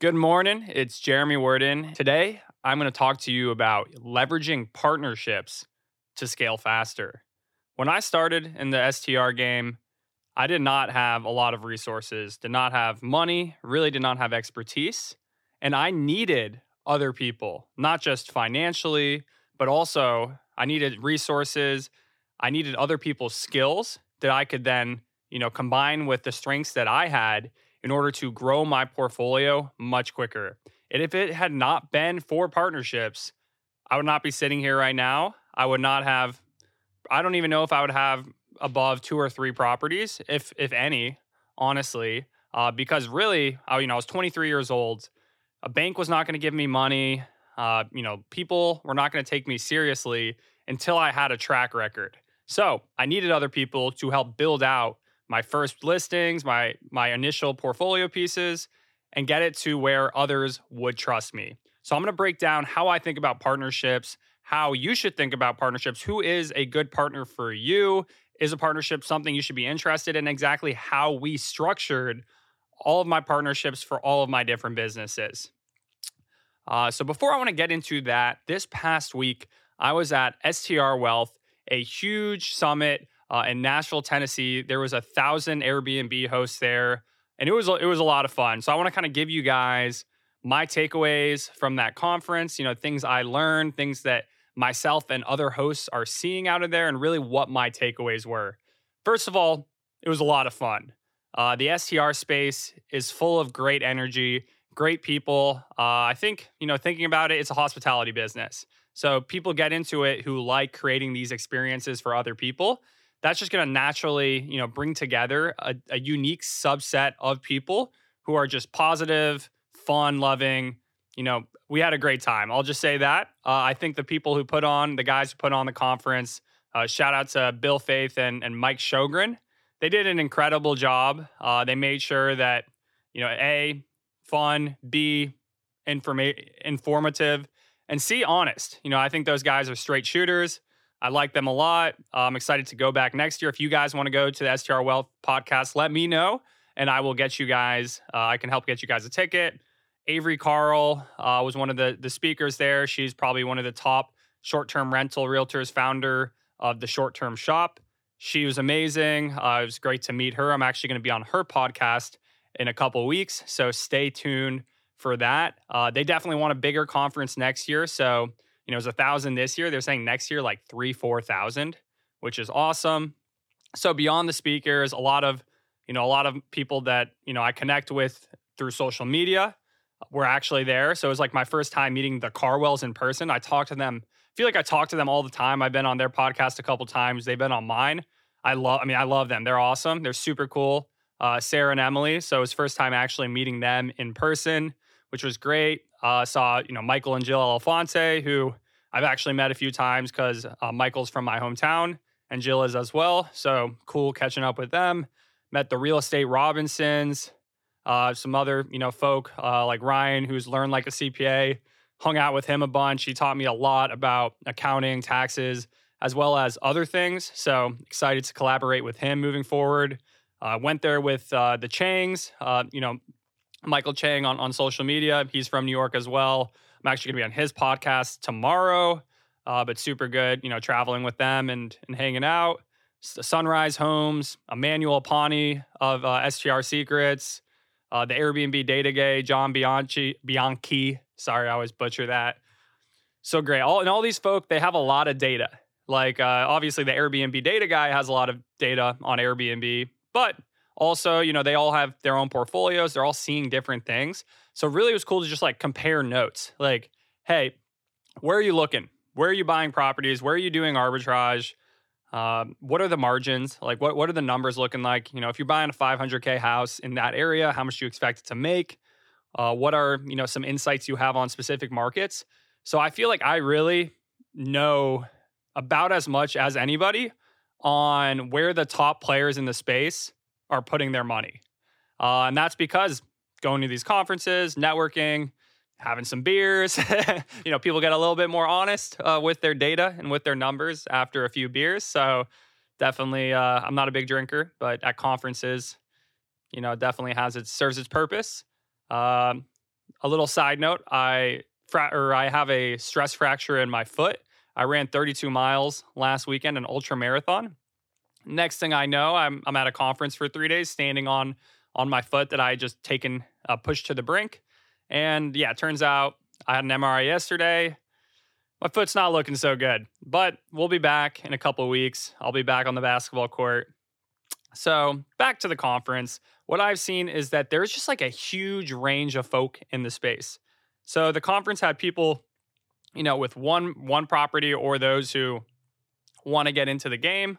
Good morning. It's Jeremy Werden. Today, I'm going to talk to you about leveraging partnerships to scale faster. When I started in the STR game, I did not have a lot of resources, did not have money, really did not have expertise. And I needed other people, not just financially, but also I needed resources. I needed other people's skills that I could then, you know, combine with the strengths that I had in order to grow my portfolio much quicker. And if it had not been for partnerships, I would not be sitting here right now. I would not have I don't even know if I would have above two or three properties, if if any, honestly, uh, because really, I, you know, I was 23 years old. A bank was not going to give me money. Uh, you know, people were not going to take me seriously until I had a track record. So I needed other people to help build out my first listings, my my initial portfolio pieces, and get it to where others would trust me. So I'm going to break down how I think about partnerships, how you should think about partnerships, who is a good partner for you, is a partnership something you should be interested in, exactly how we structured all of my partnerships for all of my different businesses. Uh, so before I want to get into that, this past week I was at STR Wealth, a huge summit uh, in Nashville, Tennessee. There was a thousand Airbnb hosts there, and it was it was a lot of fun. So I want to kind of give you guys my takeaways from that conference. You know, things I learned, things that myself and other hosts are seeing out of there, and really what my takeaways were. First of all, it was a lot of fun. Uh, the STR space is full of great energy, great people. Uh, I think, you know, thinking about it, it's a hospitality business. So people get into it who like creating these experiences for other people. That's just going to naturally, you know, bring together a, a unique subset of people who are just positive, fun loving. You know, we had a great time. I'll just say that. Uh, I think the people who put on, the guys who put on the conference, uh, shout out to Bill Faeth and, and Mike Sjogren. They did an incredible job. Uh, they made sure that, you know, A, fun, B, informa- informative, and C, honest. You know, I think those guys are straight shooters. I like them a lot. I'm excited to go back next year. If you guys want to go to the STR Wealth podcast, let me know and I will get you guys, uh, I can help get you guys a ticket. Avery Carl uh, was one of the, the speakers there. She's probably one of the top short term rental realtors, founder of the short term shop. She was amazing. Uh, it was great to meet her. I'm actually going to be on her podcast in a couple weeks. So stay tuned for that. Uh, they definitely want a bigger conference next year. So, you know, it was a thousand this year. They're saying next year, like three, 4,000, which is awesome. So beyond the speakers, a lot of, you know, a lot of people that, you know, I connect with through social media were actually there. So it was like my first time meeting the Carwells in person. I talked to them. I feel like I talk to them all the time. I've been on their podcast a couple times. They've been on mine. I love, I mean, I love them. They're awesome. They're super cool. Uh, Sarah and Emily. So it was first time actually meeting them in person, which was great. Uh, saw, you know, Michael and Jill Alfonte, who I've actually met a few times because uh, Michael's from my hometown and Jill is as well. So cool catching up with them. Met the real estate Robinsons, uh, some other, you know, folk uh, like Ryan, who's learned like a CPA, hung out with him a bunch. He taught me a lot about accounting, taxes, as well as other things. So excited to collaborate with him moving forward. Uh, went there with uh, the Changs, uh, you know, Michael Chang on, on social media. He's from New York as well. I'm actually going to be on his podcast tomorrow, uh, but super good, you know, traveling with them and, and hanging out. Sunrise Homes, Emmanuel Pani of STR Secrets, uh, the Airbnb data guy, John Bianchi, Bianchi. Sorry, I always butcher that. So great. All and all these folk, they have a lot of data. Like uh, obviously, the Airbnb data guy has a lot of data on Airbnb, but also, you know, they all have their own portfolios. They're all seeing different things. So really, it was cool to just like compare notes. Like, hey, where are you looking? Where are you buying properties? Where are you doing arbitrage? Um, what are the margins? Like, what what are the numbers looking like? You know, if you're buying a 500k house in that area, how much do you expect it to make? Uh, what are you know some insights you have on specific markets? So I feel like I really know about as much as anybody on where the top players in the space are putting their money, uh, and that's because going to these conferences, networking, having some beers. you know, people get a little bit more honest uh, with their data and with their numbers after a few beers. So definitely, uh, I'm not a big drinker, but at conferences, you know, definitely has it serves its purpose. Um, a little side note, I fra- or I have a stress fracture in my foot. I ran 32 miles last weekend, an ultra marathon. Next thing I know, I'm I'm at a conference for three days, standing on on my foot that I just taken uh, a push to the brink. And yeah, it turns out I had an MRI yesterday. My foot's not looking so good, but we'll be back in a couple weeks. I'll be back on the basketball court. So, back to the conference. What I've seen is that there's just like a huge range of folk in the space. So, the conference had people, you know, with one one property or those who want to get into the game,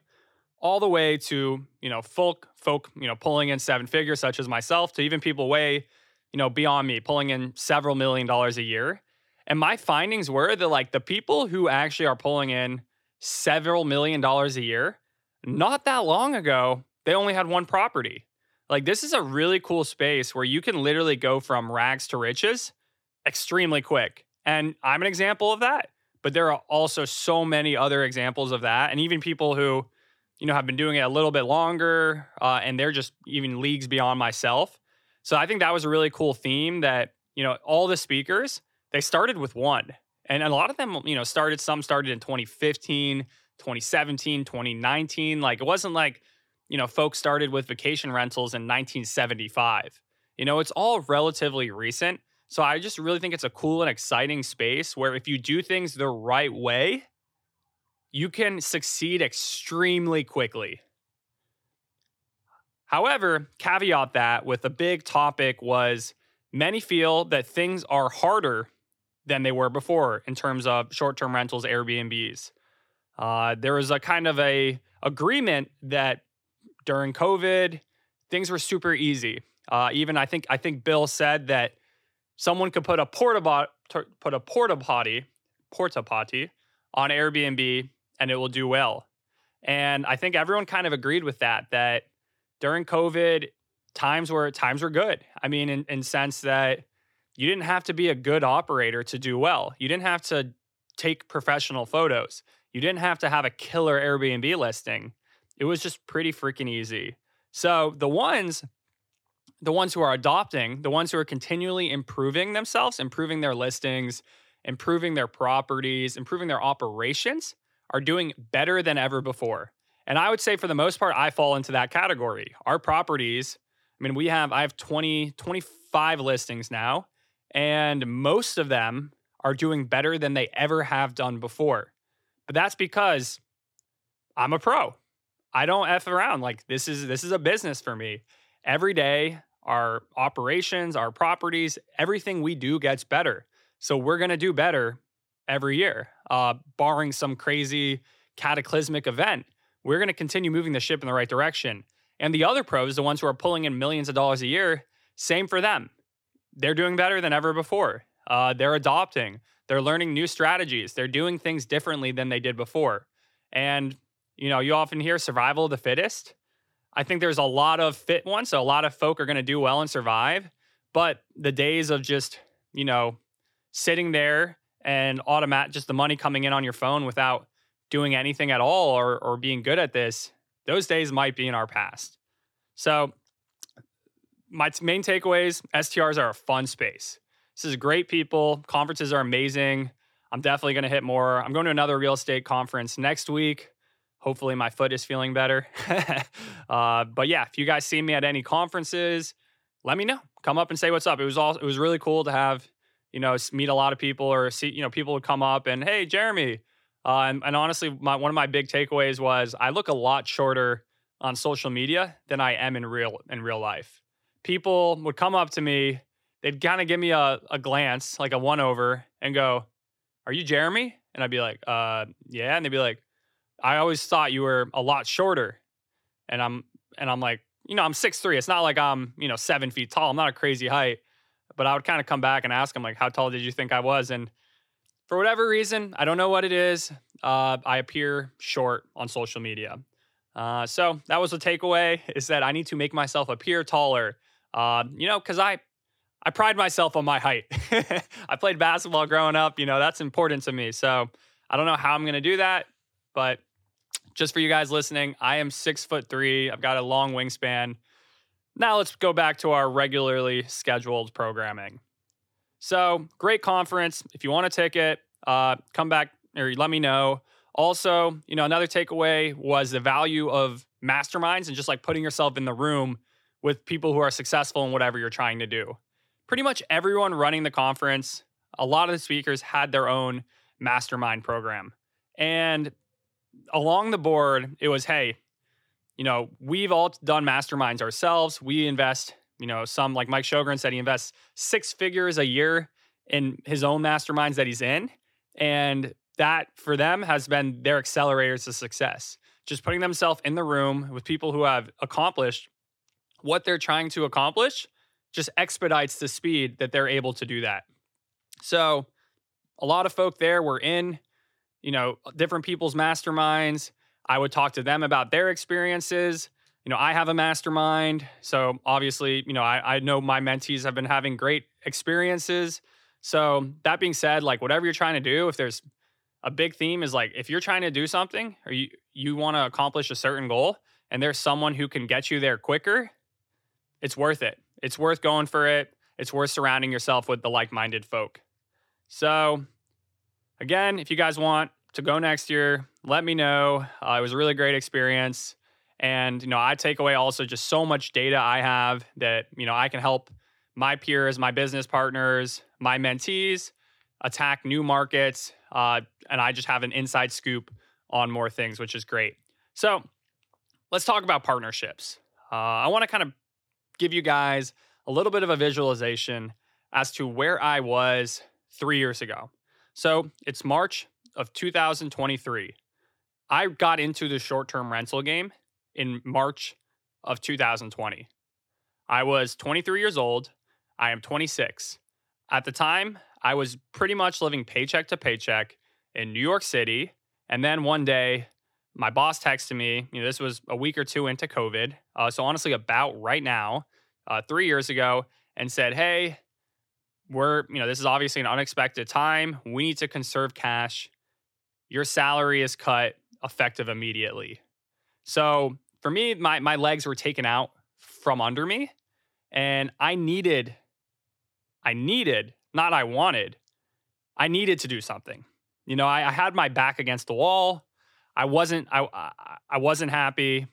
all the way to, you know, folk folk, you know, pulling in seven figures such as myself to even people way, you know, beyond me, pulling in several million dollars a year. And my findings were that like the people who actually are pulling in several million dollars a year, not that long ago, they only had one property. Like this is a really cool space where you can literally go from rags to riches extremely quick. And I'm an example of that. But there are also so many other examples of that. And even people who, you know, have been doing it a little bit longer uh, and they're just even leagues beyond myself. So I think that was a really cool theme that, you know, all the speakers, they started with one. And a lot of them, you know, started, some started in 2015, 2017, 2019. Like it wasn't like, you know, folks started with vacation rentals in 1975. You know, it's all relatively recent. So I just really think it's a cool and exciting space where if you do things the right way, you can succeed extremely quickly. However, caveat that with a big topic was many feel that things are harder than they were before in terms of short-term rentals, Airbnbs. Uh, there was a kind of a agreement that during COVID, things were super easy. Uh, even I think I think Bill said that someone could put a porta put a porta potty porta potty on Airbnb and it will do well. And I think everyone kind of agreed with that. That during COVID, times were times were good. I mean, in, in sense that you didn't have to be a good operator to do well. You didn't have to take professional photos. You didn't have to have a killer Airbnb listing. It was just pretty freaking easy. So the ones the ones who are adopting, the ones who are continually improving themselves, improving their listings, improving their properties, improving their operations are doing better than ever before. And I would say for the most part I fall into that category. Our properties, I mean we have I have 20 25 listings now and most of them are doing better than they ever have done before. But that's because I'm a pro. I don't F around. Like this is this is a business for me. Every day, our operations, our properties, everything we do gets better. So we're gonna do better every year, uh, barring some crazy cataclysmic event. We're gonna continue moving the ship in the right direction. And the other pros, the ones who are pulling in millions of dollars a year, same for them. They're doing better than ever before. Uh, they're adopting. They're learning new strategies. They're doing things differently than they did before. And you know, you often hear survival of the fittest. I think there's a lot of fit ones, so a lot of folk are going to do well and survive. But the days of just, you know, sitting there and automatic just the money coming in on your phone without doing anything at all or or being good at this, those days might be in our past. So my main takeaways, STRs are a fun space. This is great people. Conferences are amazing. I'm definitely going to hit more. I'm going to another real estate conference next week hopefully my foot is feeling better. uh, but yeah, if you guys see me at any conferences, let me know. Come up and say what's up. It was all it was really cool to have you know meet a lot of people or see you know people would come up and hey Jeremy. Uh, and, and, honestly, my, one of my big takeaways was I look a lot shorter on social media than I am in real in real life. People would come up to me, they'd kind of give me a, a glance, like a one over, and go, "Are you Jeremy?" And I'd be like, "Uh, yeah." And they'd be like, I always thought you were a lot shorter. And I'm and I'm like, you know, I'm six three. It's not like I'm, you know, seven feet tall. I'm not a crazy height. But I would kind of come back and ask him, like, how tall did you think I was? And for whatever reason, I don't know what it is. Uh, I appear short on social media. Uh, so that was the takeaway is that I need to make myself appear taller. Uh, you know, because I I pride myself on my height. I played basketball growing up. You know, that's important to me. So I don't know how I'm going to do that, but just for you guys listening, I am six foot three. I've got a long wingspan. Now let's go back to our regularly scheduled programming. So, great conference. If you want a ticket, uh, come back or let me know. Also, you know, another takeaway was the value of masterminds and just like putting yourself in the room with people who are successful in whatever you're trying to do. Pretty much everyone running the conference, a lot of the speakers had their own mastermind program. And along the board, it was hey, you know, we've all done masterminds ourselves. We invest, you know, some like Mike Sjogren said, he invests six figures a year in his own masterminds that he's in. And that for them has been their accelerators to success. Just putting themselves in the room with people who have accomplished what they're trying to accomplish just expedites the speed that they're able to do that. So, a lot of folk there were in, you know, different people's masterminds. I would talk to them about their experiences. You know, I have a mastermind. So, obviously, you know, I, I know my mentees have been having great experiences. So, that being said, like, whatever you're trying to do, if there's a big theme is like if you're trying to do something or you you want to accomplish a certain goal and there's someone who can get you there quicker, it's worth it. It's worth going for it. It's worth surrounding yourself with the like-minded folk. So, again, if you guys want to go next year, let me know. Uh, it was a really great experience. And, you know, I take away also just so much data I have that, you know, I can help my peers, my business partners, my mentees attack new markets. Uh, and I just have an inside scoop on more things, which is great. So let's talk about partnerships. Uh, I want to kind of give you guys a little bit of a visualization as to where I was three years ago. So it's March of 2023. I got into the short term rental game in March of 2020. I was 23 years old. I am 26. At the time, I was pretty much living paycheck to paycheck in New York City. And then one day, my boss texted me, you know, this was a week or two into COVID. Uh, so honestly, about right now, uh, three years ago, and said, hey, we're, you know, this is obviously an unexpected time. We need to conserve cash. Your salary is cut effective immediately. So for me, my, my legs were taken out from under me. And I needed, I needed not I wanted. I needed to do something. You know, I, I had my back against the wall. I wasn't I I, wasn't happy.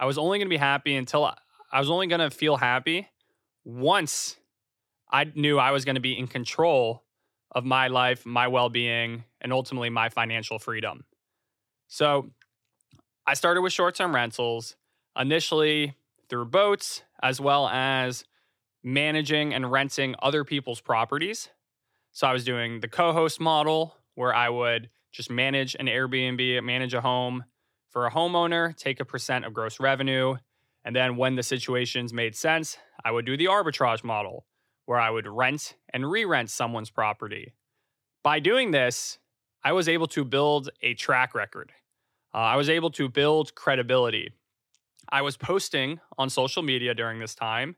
I was only going to be happy until I, I was only going to feel happy once I knew I was going to be in control of my life, my well-being, and ultimately my financial freedom. So, I started with short-term rentals initially through boats as well as managing and renting other people's properties. So I was doing the co host model where I would just manage an Airbnb, manage a home for a homeowner, take a percent of gross revenue. And then when the situations made sense, I would do the arbitrage model where I would rent and re rent someone's property. By doing this, I was able to build a track record. Uh, I was able to build credibility. I was posting on social media during this time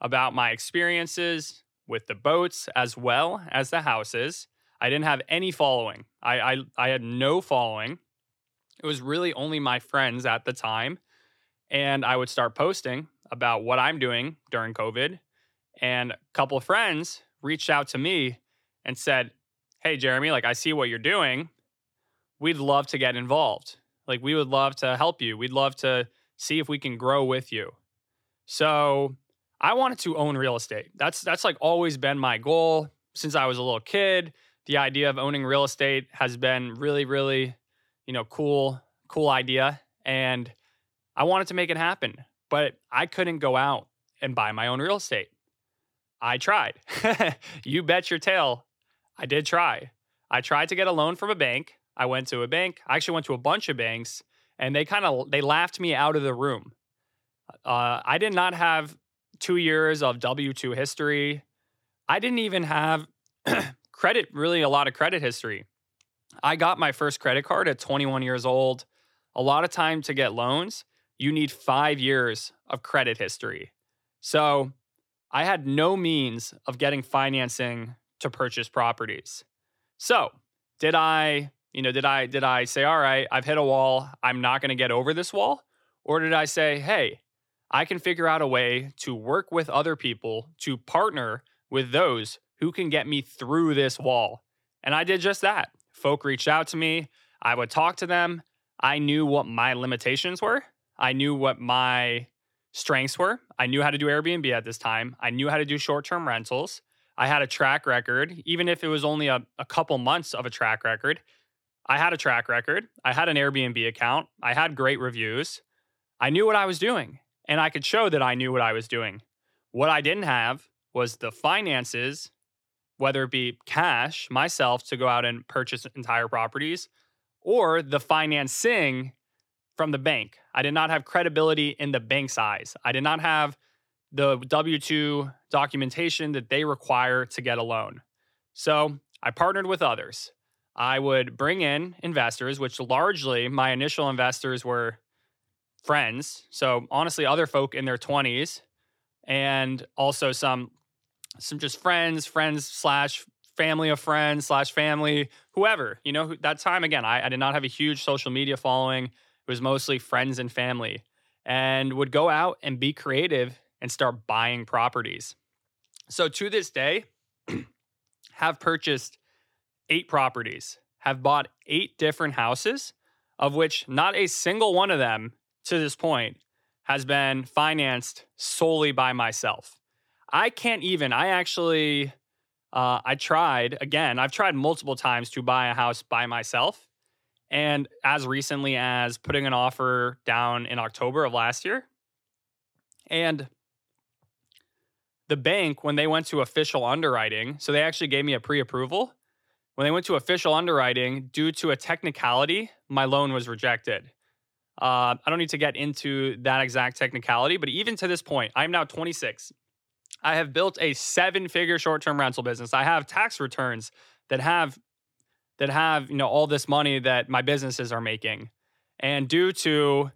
about my experiences with the boats as well as the houses. I didn't have any following. I, I, I had no following. It was really only my friends at the time. And I would start posting about what I'm doing during COVID. And a couple of friends reached out to me and said, Hey, Jeremy, like I see what you're doing. We'd love to get involved. Like we would love to help you. We'd love to see if we can grow with you. So I wanted to own real estate. That's that's like always been my goal since I was a little kid. The idea of owning real estate has been really really, you know, cool cool idea and I wanted to make it happen, but I couldn't go out and buy my own real estate. I tried. you bet your tail. I did try. I tried to get a loan from a bank. I went to a bank. I actually went to a bunch of banks and they kind of they laughed me out of the room. Uh, I did not have two years of W 2 history. I didn't even have credit, really a lot of credit history. I got my first credit card at 21 years old. A lot of time to get loans, you need five years of credit history. So I had no means of getting financing to purchase properties. So did I, you know, did I did I say, all right, I've hit a wall, I'm not gonna get over this wall? Or did I say, hey, I can figure out a way to work with other people to partner with those who can get me through this wall. And I did just that. Folk reached out to me. I would talk to them. I knew what my limitations were. I knew what my strengths were. I knew how to do Airbnb at this time. I knew how to do short term rentals. I had a track record, even if it was only a, a couple months of a track record. I had a track record. I had an Airbnb account. I had great reviews. I knew what I was doing and I could show that I knew what I was doing. What I didn't have was the finances, whether it be cash myself to go out and purchase entire properties or the financing from the bank. I did not have credibility in the bank's eyes. I did not have the W 2 documentation that they require to get a loan. So I partnered with others. I would bring in investors, which largely my initial investors were friends. So honestly, other folk in their 20s and also some some just friends, friends slash family of friends slash family, whoever. You know, that time again, I, I did not have a huge social media following. It was mostly friends and family, and would go out and be creative and start buying properties. So to this day, have purchased eight properties, have bought eight different houses, of which not a single one of them to this point has been financed solely by myself. I can't even, I actually, uh, I tried, again, I've tried multiple times to buy a house by myself. And as recently as putting an offer down in October of last year. And the bank, when they went to official underwriting, so they actually gave me a pre approval. When they went to official underwriting, due to a technicality, my loan was rejected. Uh, I don't need to get into that exact technicality, but even to this point, I'm now 26. I have built a seven figure short term rental business. I have tax returns that have that have you know all this money that my businesses are making and due to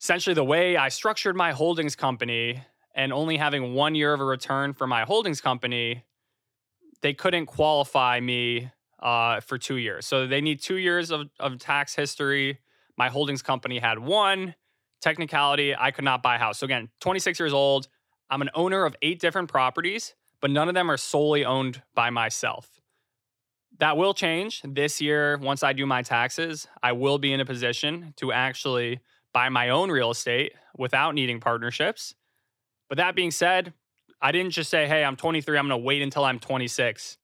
essentially the way i structured my holdings company and only having one year of a return for my holdings company they couldn't qualify me uh, for two years. So they need two years of, of tax history. My holdings company had one. Technicality i could not buy a house. So again 26 years old. I'm an owner of eight different properties but none of them are solely owned by myself. That will change. This year. Once I do my taxes, I will be in a position to actually buy my own real estate without needing partnerships. But that being said, I didn't just say, hey, I'm 23, I'm going to wait until I'm 26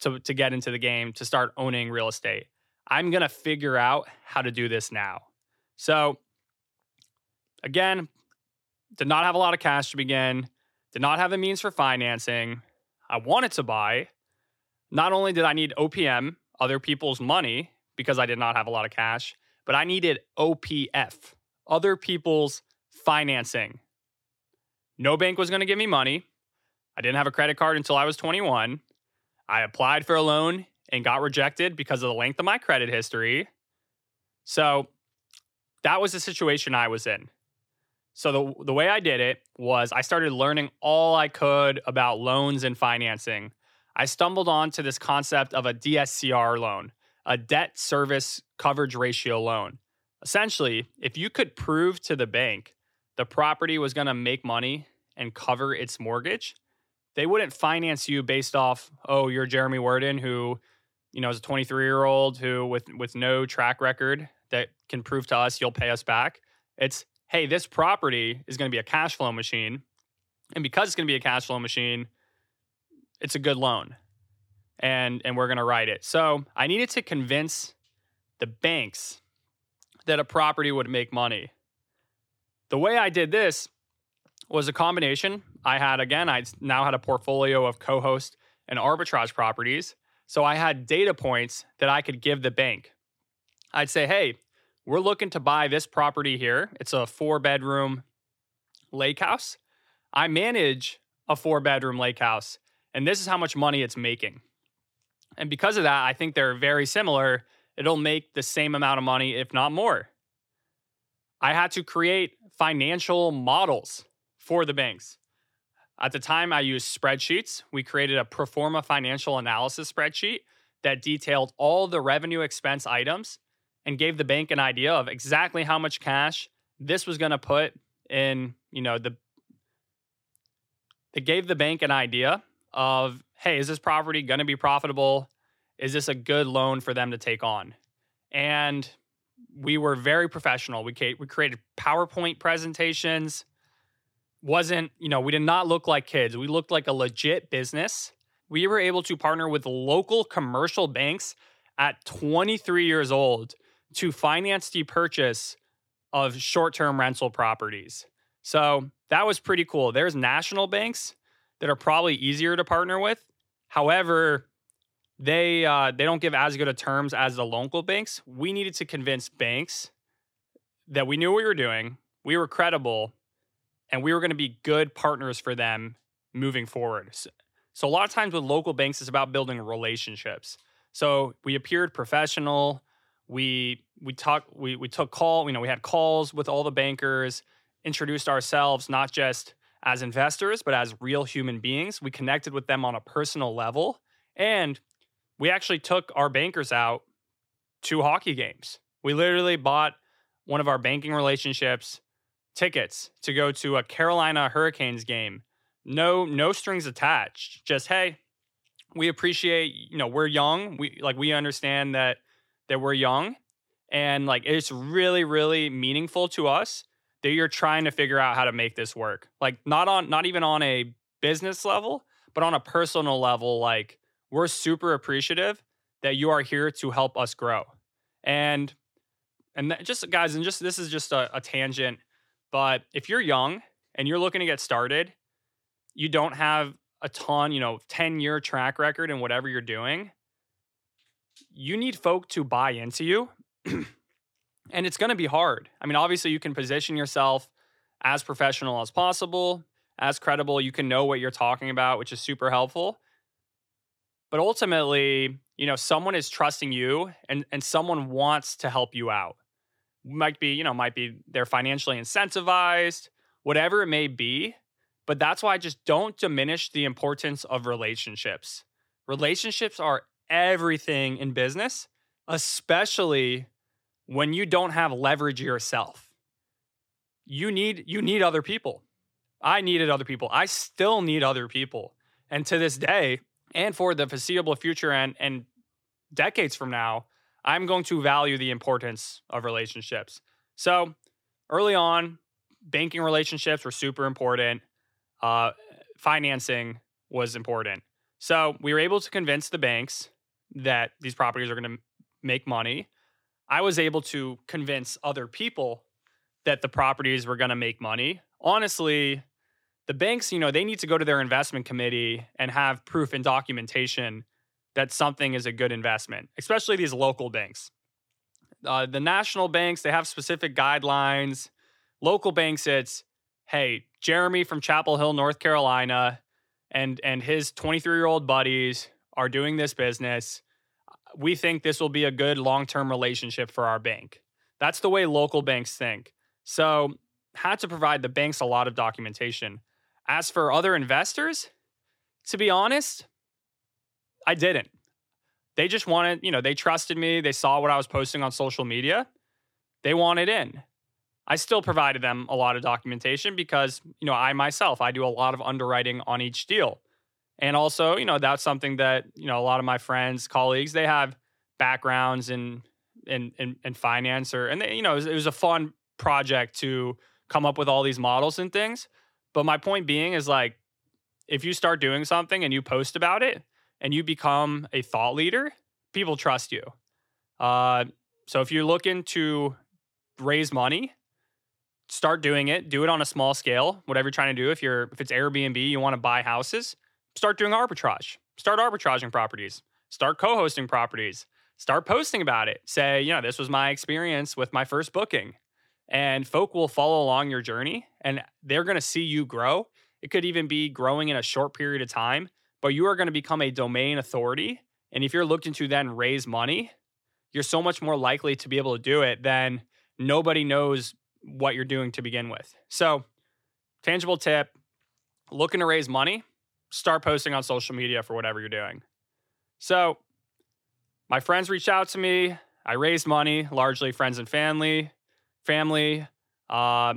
to, to get into the game to start owning real estate. I'm going to figure out how to do this now. So, again, did not have a lot of cash to begin, did not have the means for financing. I wanted to buy, not only did I need OPM, other people's money, because I did not have a lot of cash, but I needed OPF, other people's financing. No bank was going to give me money. I didn't have a credit card until I was 21. I applied for a loan and got rejected because of the length of my credit history. So that was the situation I was in. So the the way I did it was I started learning all I could about loans and financing. I stumbled onto this concept of a DSCR loan, a debt service coverage ratio loan. Essentially, if you could prove to the bank the property was going to make money and cover its mortgage, they wouldn't finance you based off, oh, you're Jeremy Werden, who, you know, is a 23 year old who with with no track record that can prove to us you'll pay us back. It's, hey, this property is going to be a cash flow machine. And because it's going to be a cash flow machine, it's a good loan and and we're going to write it. So, I needed to convince the banks that a property would make money. The way I did this was a combination. I had again, I now had a portfolio of co-host and arbitrage properties. So I had data points that I could give the bank. I'd say, "Hey, we're looking to buy this property here. It's a four bedroom lake house. I manage a four bedroom lake house and this is how much money it's making. And because of that, I think they're very similar. It'll make the same amount of money, if not more. I had to create financial models for the banks. At the time, I used spreadsheets. We created a pro forma financial analysis spreadsheet that detailed all the revenue expense items and gave the bank an idea of exactly how much cash this was going to put in, you know, the it gave the bank an idea of hey, is this property going to be profitable? Is this a good loan for them to take on? And we were very professional. We, we created PowerPoint presentations. Wasn't, you know, we did not look like kids. We looked like a legit business. We were able to partner with local commercial banks at 23 years old to finance the purchase of short term rental properties. So that was pretty cool. There's national banks that are probably easier to partner with. However, they uh, they don't give as good of terms as the local banks. We needed to convince banks that we knew what we were doing, we were credible, and we were going to be good partners for them moving forward. So, so a lot of times with local banks, it's about building relationships. So we appeared professional. We we talked. We we took call. You know, we had calls with all the bankers. Introduced ourselves not just as investors, but as real human beings. We connected with them on a personal level, and we actually took our bankers out to hockey games. We literally bought one of our banking relationships tickets to go to a Carolina Hurricanes game. No no strings attached. Just hey, we appreciate, you know, we're young. We like we understand that that we're young and like it's really really meaningful to us that you're trying to figure out how to make this work. Like not on not even on a business level, but on a personal level like we're super appreciative that you are here to help us grow. And and just guys, and just this is just a, a tangent, but if you're young and you're looking to get started, you don't have a ton, you know, 10 year track record in whatever you're doing, you need folk to buy into you. and it's going to be hard. I mean, obviously, you can position yourself as professional as possible, as credible. You can know what you're talking about, which is super helpful. But ultimately, you know, someone is trusting you and, and someone wants to help you out. Might be, you know, might be they're financially incentivized, whatever it may be. But that's why I just don't diminish the importance of relationships. Relationships are everything in business, especially when you don't have leverage yourself. You need you need other people. I needed other people. I still need other people. And to this day, and for the foreseeable future and and decades from now, I'm going to value the importance of relationships. So, early on, banking relationships were super important uh, financing was important. So we were able to convince the banks that these properties are going to make money. I was able to convince other people that the properties were going to make money. Honestly, the banks, you know, they need to go to their investment committee and have proof and documentation that something is a good investment, especially these local banks. Uh, the national banks, they have specific guidelines. Local banks, it's hey, Jeremy from Chapel Hill, North Carolina, and and his 23 year old buddies are doing this business. We think this will be a good long term relationship for our bank. That's the way local banks think. So, had to provide the banks a lot of documentation. As for other investors, to be honest, I didn't. They just wanted, you know, they trusted me. They saw what I was posting on social media. They wanted in. I still provided them a lot of documentation because, you know, I myself, I do a lot of underwriting on each deal. And also, you know, that's something that, you know, a lot of my friends, colleagues, they have backgrounds in in in, in finance or and they, you know, it was, it was a fun project to come up with all these models and things. But my point being is like if you start doing something and you post about it and you become a thought leader, people trust you. Uh, so if you're looking to raise money, start doing it. Do it on a small scale. Whatever you're trying to do. If you're if it's Airbnb, you want to buy houses, start doing arbitrage. Start arbitraging properties. Start co-hosting properties. Start posting about it. Say, you know, this was my experience with my first booking. And folk will follow along your journey and they're going to see you grow. It could even be growing in a short period of time, but you are going to become a domain authority. And if you're looking to then raise money, you're so much more likely to be able to do it than nobody knows what you're doing to begin with. So, tangible tip looking to raise money, start posting on social media for whatever you're doing. So, my friends reached out to me. I raised money, largely friends and family. Family, uh,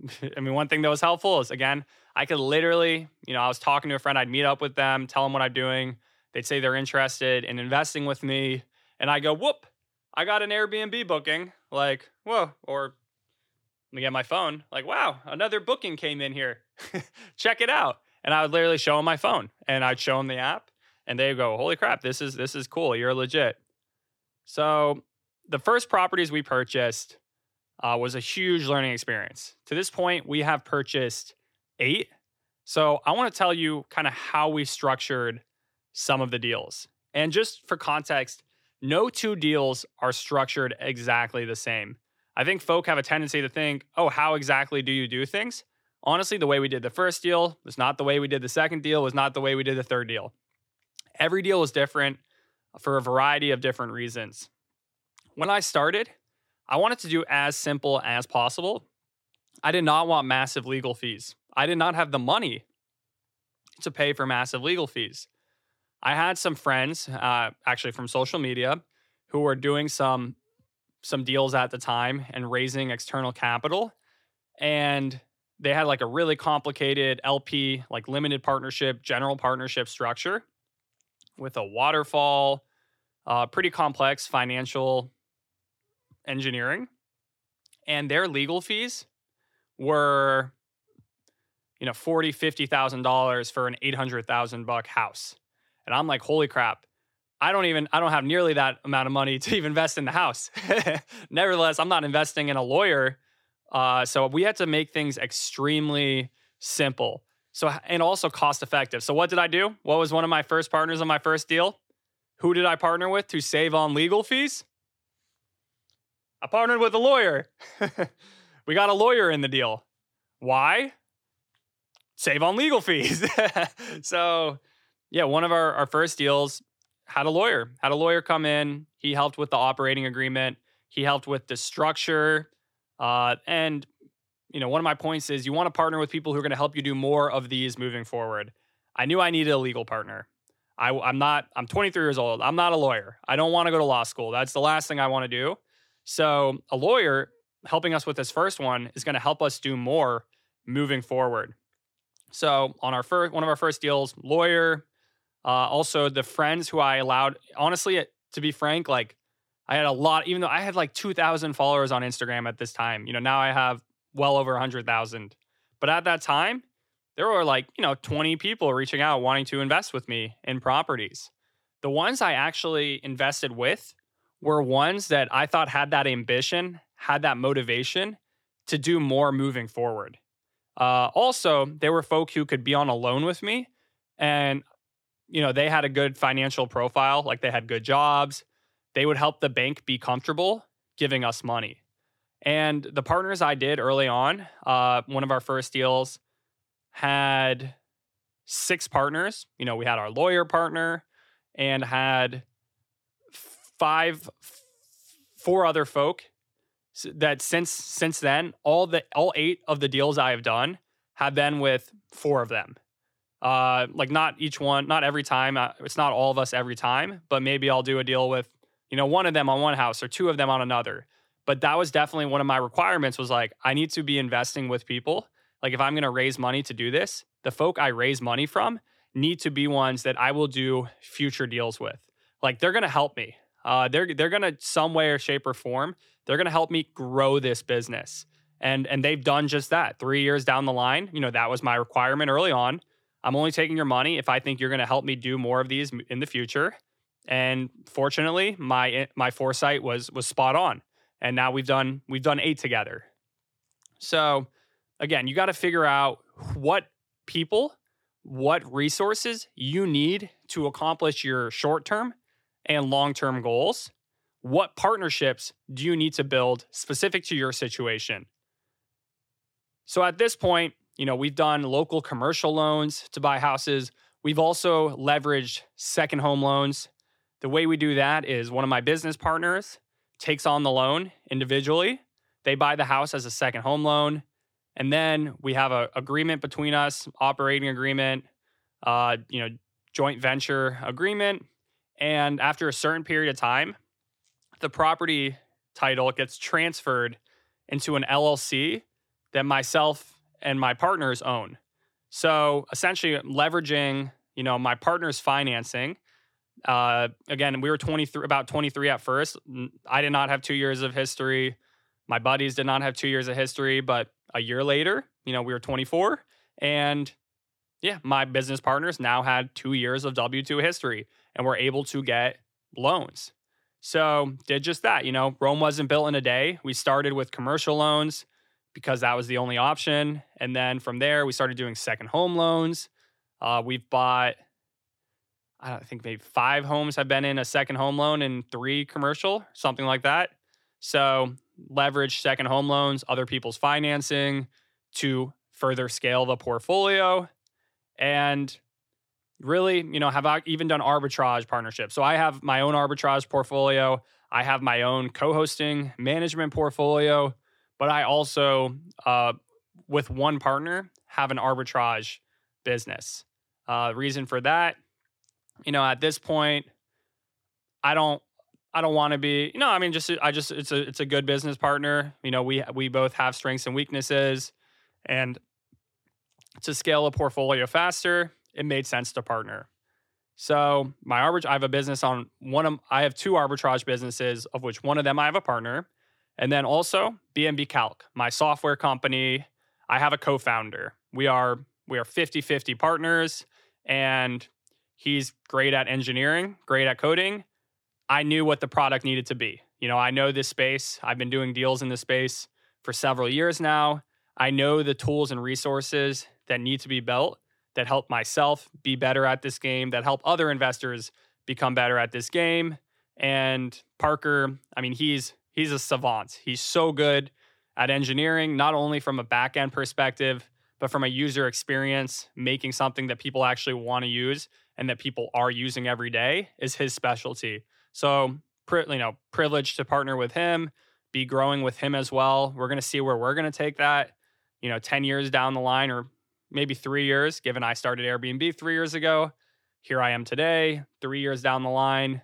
I mean, one thing that was helpful is again, I could literally, you know, I was talking to a friend, I'd meet up with them, tell them what I'm doing. They'd say they're interested in investing with me. And I go, whoop, I got an Airbnb booking. Like, whoa. Or let me get my phone. Like, wow, another booking came in here. Check it out. And I would literally show them my phone and I'd show them the app and they go, holy crap, this is this is cool. You're legit. So the first properties we purchased uh, was a huge learning experience. To this point, we have purchased eight. So I want to tell you kind of how we structured some of the deals. And just for context, no two deals are structured exactly the same. I think folk have a tendency to think, oh, how exactly do you do things? Honestly, the way we did the first deal was not the way we did the second deal, was not the way we did the third deal. Every deal was different for a variety of different reasons. When I started, I wanted to do as simple as possible. I did not want massive legal fees. I did not have the money to pay for massive legal fees. I had some friends, uh, actually from social media, who were doing some some deals at the time and raising external capital, and they had like a really complicated LP, like limited partnership, general partnership structure with a waterfall, uh, pretty complex financial engineering, and their legal fees were, you know, forty, fifty thousand dollars for an eight hundred thousand buck house, and I'm like, holy crap. I don't even I don't have nearly that amount of money to even invest in the house. Nevertheless, I'm not investing in a lawyer. Uh, so we had to make things extremely simple. So and also cost effective. So what did I do? What was one of my first partners on my first deal? Who did I partner with to save on legal fees? I partnered with a lawyer. we got a lawyer in the deal. Why? Save on legal fees. so, yeah, one of our, our first deals had a lawyer, had a lawyer come in. He helped with the operating agreement, he helped with the structure. Uh, and you know, one of my points is you want to partner with people who are going to help you do more of these moving forward. I knew I needed a legal partner. I, I'm not, I'm 23 years old. I'm not a lawyer. I don't want to go to law school. That's the last thing I want to do. So, a lawyer helping us with this first one is going to help us do more moving forward. So, on our first, one of our first deals, lawyer, uh, also the friends who I allowed, honestly, to be frank, like I had a lot, even though I had like 2,000 followers on Instagram at this time, you know, now I have well over 100,000. But at that time, there were like, you know, 20 people reaching out wanting to invest with me in properties. The ones I actually invested with were ones that I thought had that ambition, had that motivation to do more moving forward. Uh, also, there were folk who could be on a loan with me and you know, they had a good financial profile, like they had good jobs. They would help the bank be comfortable giving us money. And the partners I did early on, uh, one of our first deals had six partners. You know, we had our lawyer partner and had five, four other folk that since since then, all the all eight of the deals I have done have been with four of them. Uh, like not each one, not every time. Uh, it's not all of us every time, but maybe I'll do a deal with you know one of them on one house or two of them on another but that was definitely one of my requirements was like i need to be investing with people like if i'm going to raise money to do this the folk i raise money from need to be ones that i will do future deals with like they're going to help me uh, they're they're to some way or shape or form they're to help me grow this business. And and they've done just that. Three years down the line you know that was my requirement early on. I'm only taking your money if i think you're to help me do more of these in the future. And fortunately my my foresight was was spot on. And now we've done we've done eight together. So again, you got to figure out what people, what resources you need to accomplish your short-term and long-term goals. What partnerships do you need to build specific to your situation? So at this point, you know, we've done local commercial loans to buy houses. We've also leveraged second home loans. The way we do that is one of my business partners takes on the loan individually. They buy the house as a second home loan. And then we have an agreement between us, operating agreement, uh, you know, joint venture agreement. And after a certain period of time, the property title gets transferred into an LLC that myself and my partners own. So essentially, leveraging you know my partner's financing. Uh, again, we were 23, about 23 at first. I did not have two years of history. My buddies did not have two years of history, but a year later, you know, we were 24, and yeah, my business partners now had two years of W 2 history and we were able to get loans. So, did just that. You know, Rome wasn't built in a day. We started with commercial loans because that was the only option. And then from there, we started doing second home loans. Uh, we've bought, I don't think maybe five homes have been in a second home loan and three commercial, something like that. So, leverage second home loans, other people's financing to further scale the portfolio and really, you know, have even done arbitrage partnerships. So I have my own arbitrage portfolio. I have my own co-hosting management portfolio, but I also, uh, with one partner, have an arbitrage business. Uh, reason for that, you know, at this point, I don't, I don't want to be, you know, I mean, just I just it's a it's a good business partner. You know, we we both have strengths and weaknesses, and to scale a portfolio faster, it made sense to partner. So my arbitrage, I have a business on one of, I have two arbitrage businesses, of which one of them I have a partner. And then also BNB Calc, my software company, I have a co-founder. We are we are 50-50 partners and he's great at engineering, great at coding. I knew what the product needed to be. You know, I know this space. I've been doing deals in this space for several years now. I know the tools and resources that need to be built that help myself be better at this game, that help other investors become better at this game. And Parker, I mean, he's he's a savant. He's so good at engineering, not only from a back end perspective, but from a user experience, making something that people actually want to use and that people are using every day is his specialty. So, you know, privileged to partner with him, be growing with him as well. We're going to see where we're going to take that, you know, 10 years down the line or maybe three years, given I started Airbnb three years ago. Here I am today, three years down the line.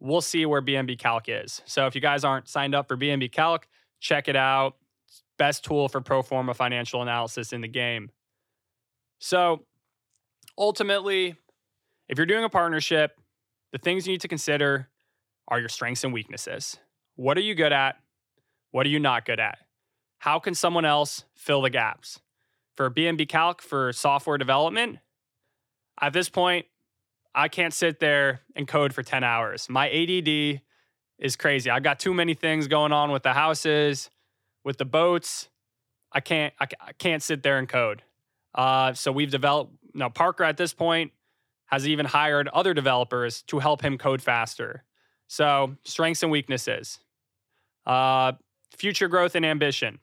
We'll see where BNB Calc is. So if you guys aren't signed up for BNB Calc, check it out. Best tool for pro forma financial analysis in the game. So ultimately, if you're doing a partnership, the things you need to consider are your strengths and weaknesses. What are you good at? What are you not good at? How can someone else fill the gaps? For BNB Calc for software development, at this point, I can't sit there and code for 10 hours. My ADD is crazy. I've got too many things going on with the houses, with the boats. I can't I, can't sit there and code. Uh, so we've developed. Now Parker at this point has even hired other developers to help him code faster. So strengths and weaknesses, uh, future growth and ambition.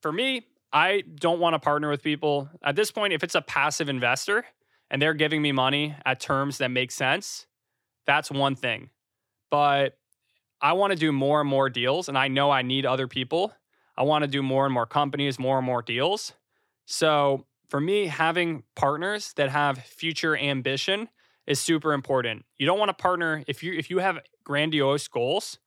For me, I don't want to partner with people at this point. If it's a passive investor and they're giving me money at terms that make sense, that's one thing. But I want to do more and more deals, and I know I need other people. I want to do more and more companies, more and more deals. So for me, having partners that have future ambition is super important. You don't want to partner if you if you have grandiose goals.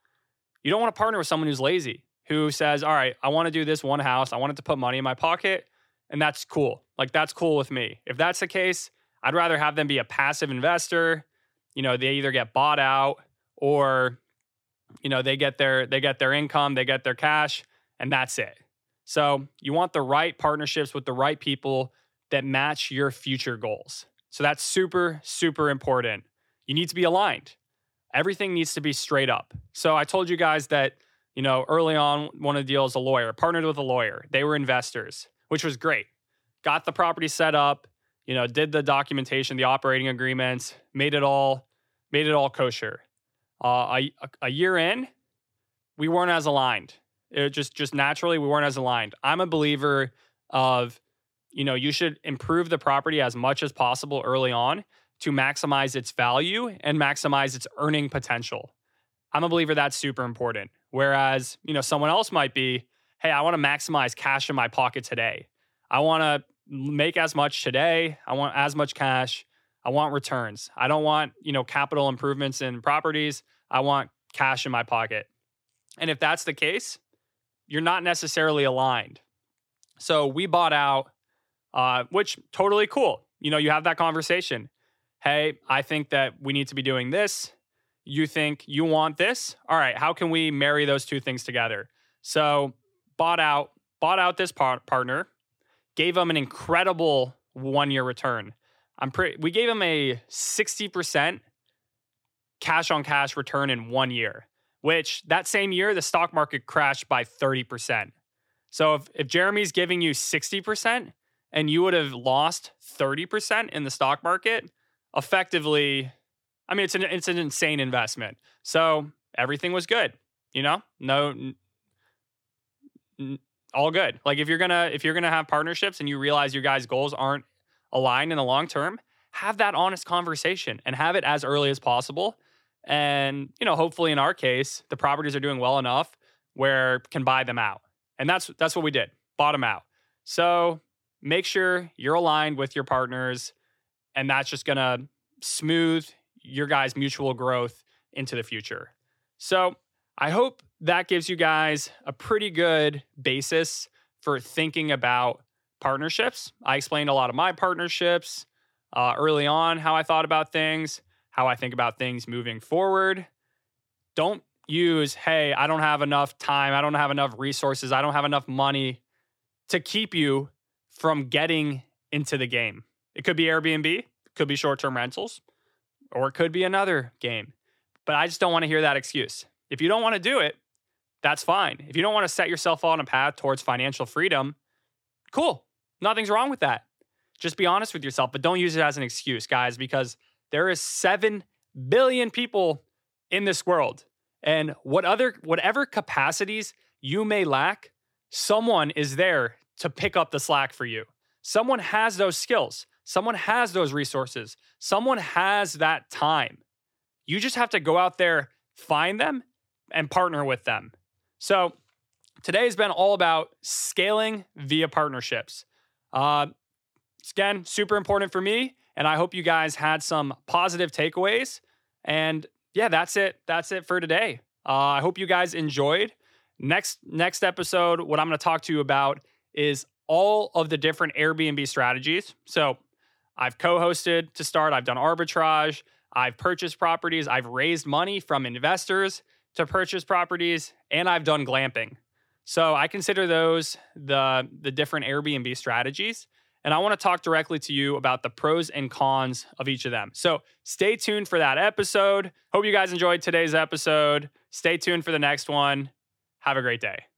You don't want to partner with someone who's lazy who says, All right, I want to do this one house. I want to put money in my pocket. And that's cool. Like, that's cool with me. If that's the case, I'd rather have them be a passive investor. You know, they either get bought out or, you know, they get their they get their income, they get their cash, and that's it. So you want the right partnerships with the right people that match your future goals. So that's super, super important. You need to be aligned. Everything needs to be straight up. So I told you guys that you know, early on, one of the deals, a lawyer partnered with a lawyer. They were investors, which was great. Got the property set up, you know, did the documentation, the operating agreements, made it all, made it all kosher. Uh, a, a year in, we weren't as aligned. It just, just naturally, we weren't as aligned. I'm a believer of, you know, you should improve the property as much as possible early on to maximize its value and maximize its earning potential. I'm a believer that's super important. Whereas, you know, someone else might be, hey, I want to maximize cash in my pocket today. I want to make as much today. I want as much cash. I want returns. I don't want, you know, capital improvements in properties. I want cash in my pocket. And if that's the case, you're not necessarily aligned. So we bought out, uh, which totally cool. You know, you have that conversation. Hey, I think that we need to be doing this. You think you want this? All right, how can we marry those two things together? So bought out, bought out this par- partner, gave them an incredible one year return. I'm pretty. We gave him a sixty percent cash on cash return in one year. Which that same year the stock market crashed by thirty percent. So if if Jeremy's giving you sixty percent and you would have lost thirty percent in the stock market, effectively, I mean it's an it's an insane investment. So everything was good. You know, no. N- n- all good. Like if you're gonna if you're gonna have partnerships and you realize your guys' goals aren't aligned in the long term, have that honest conversation and have it as early as possible. And, you know, hopefully in our case, the properties are doing well enough where can buy them out. And that's that's what we did. Bought them out. So make sure you're aligned with your partners and that's just gonna smooth your guys' mutual growth into the future. So I hope that gives you guys a pretty good basis for thinking about partnerships. I explained a lot of my partnerships uh, early on, how I thought about things, how I think about things moving forward. Don't use, hey, I don't have enough time, I don't have enough resources, I don't have enough money to keep you from getting into the game. It could be Airbnb, it could be short term rentals, or it could be another game. But I just don't want to hear that excuse. If you don't want to do it, that's fine. If you don't want to set yourself on a path towards financial freedom, cool. Nothing's wrong with that. Just be honest with yourself, but don't use it as an excuse, guys, because there is 7 billion people in this world. And what other whatever capacities you may lack, someone is there to pick up the slack for you. Someone has those skills. Someone has those resources. Someone has that time. You just have to go out there, find them, and partner with them. So, today has been all about scaling via partnerships. Uh, again, super important for me. And I hope you guys had some positive takeaways. And yeah, that's it. That's it for today. Uh, I hope you guys enjoyed. Next next episode, what I'm going to talk to you about is all of the different Airbnb strategies. So I've co-hosted to start. I've done arbitrage. I've purchased properties. I've raised money from investors to purchase properties, and I've done glamping. So I consider those the the different Airbnb strategies. And I want to talk directly to you about the pros and cons of each of them. So stay tuned for that episode. Hope you guys enjoyed today's episode. Stay tuned for the next one. Have a great day.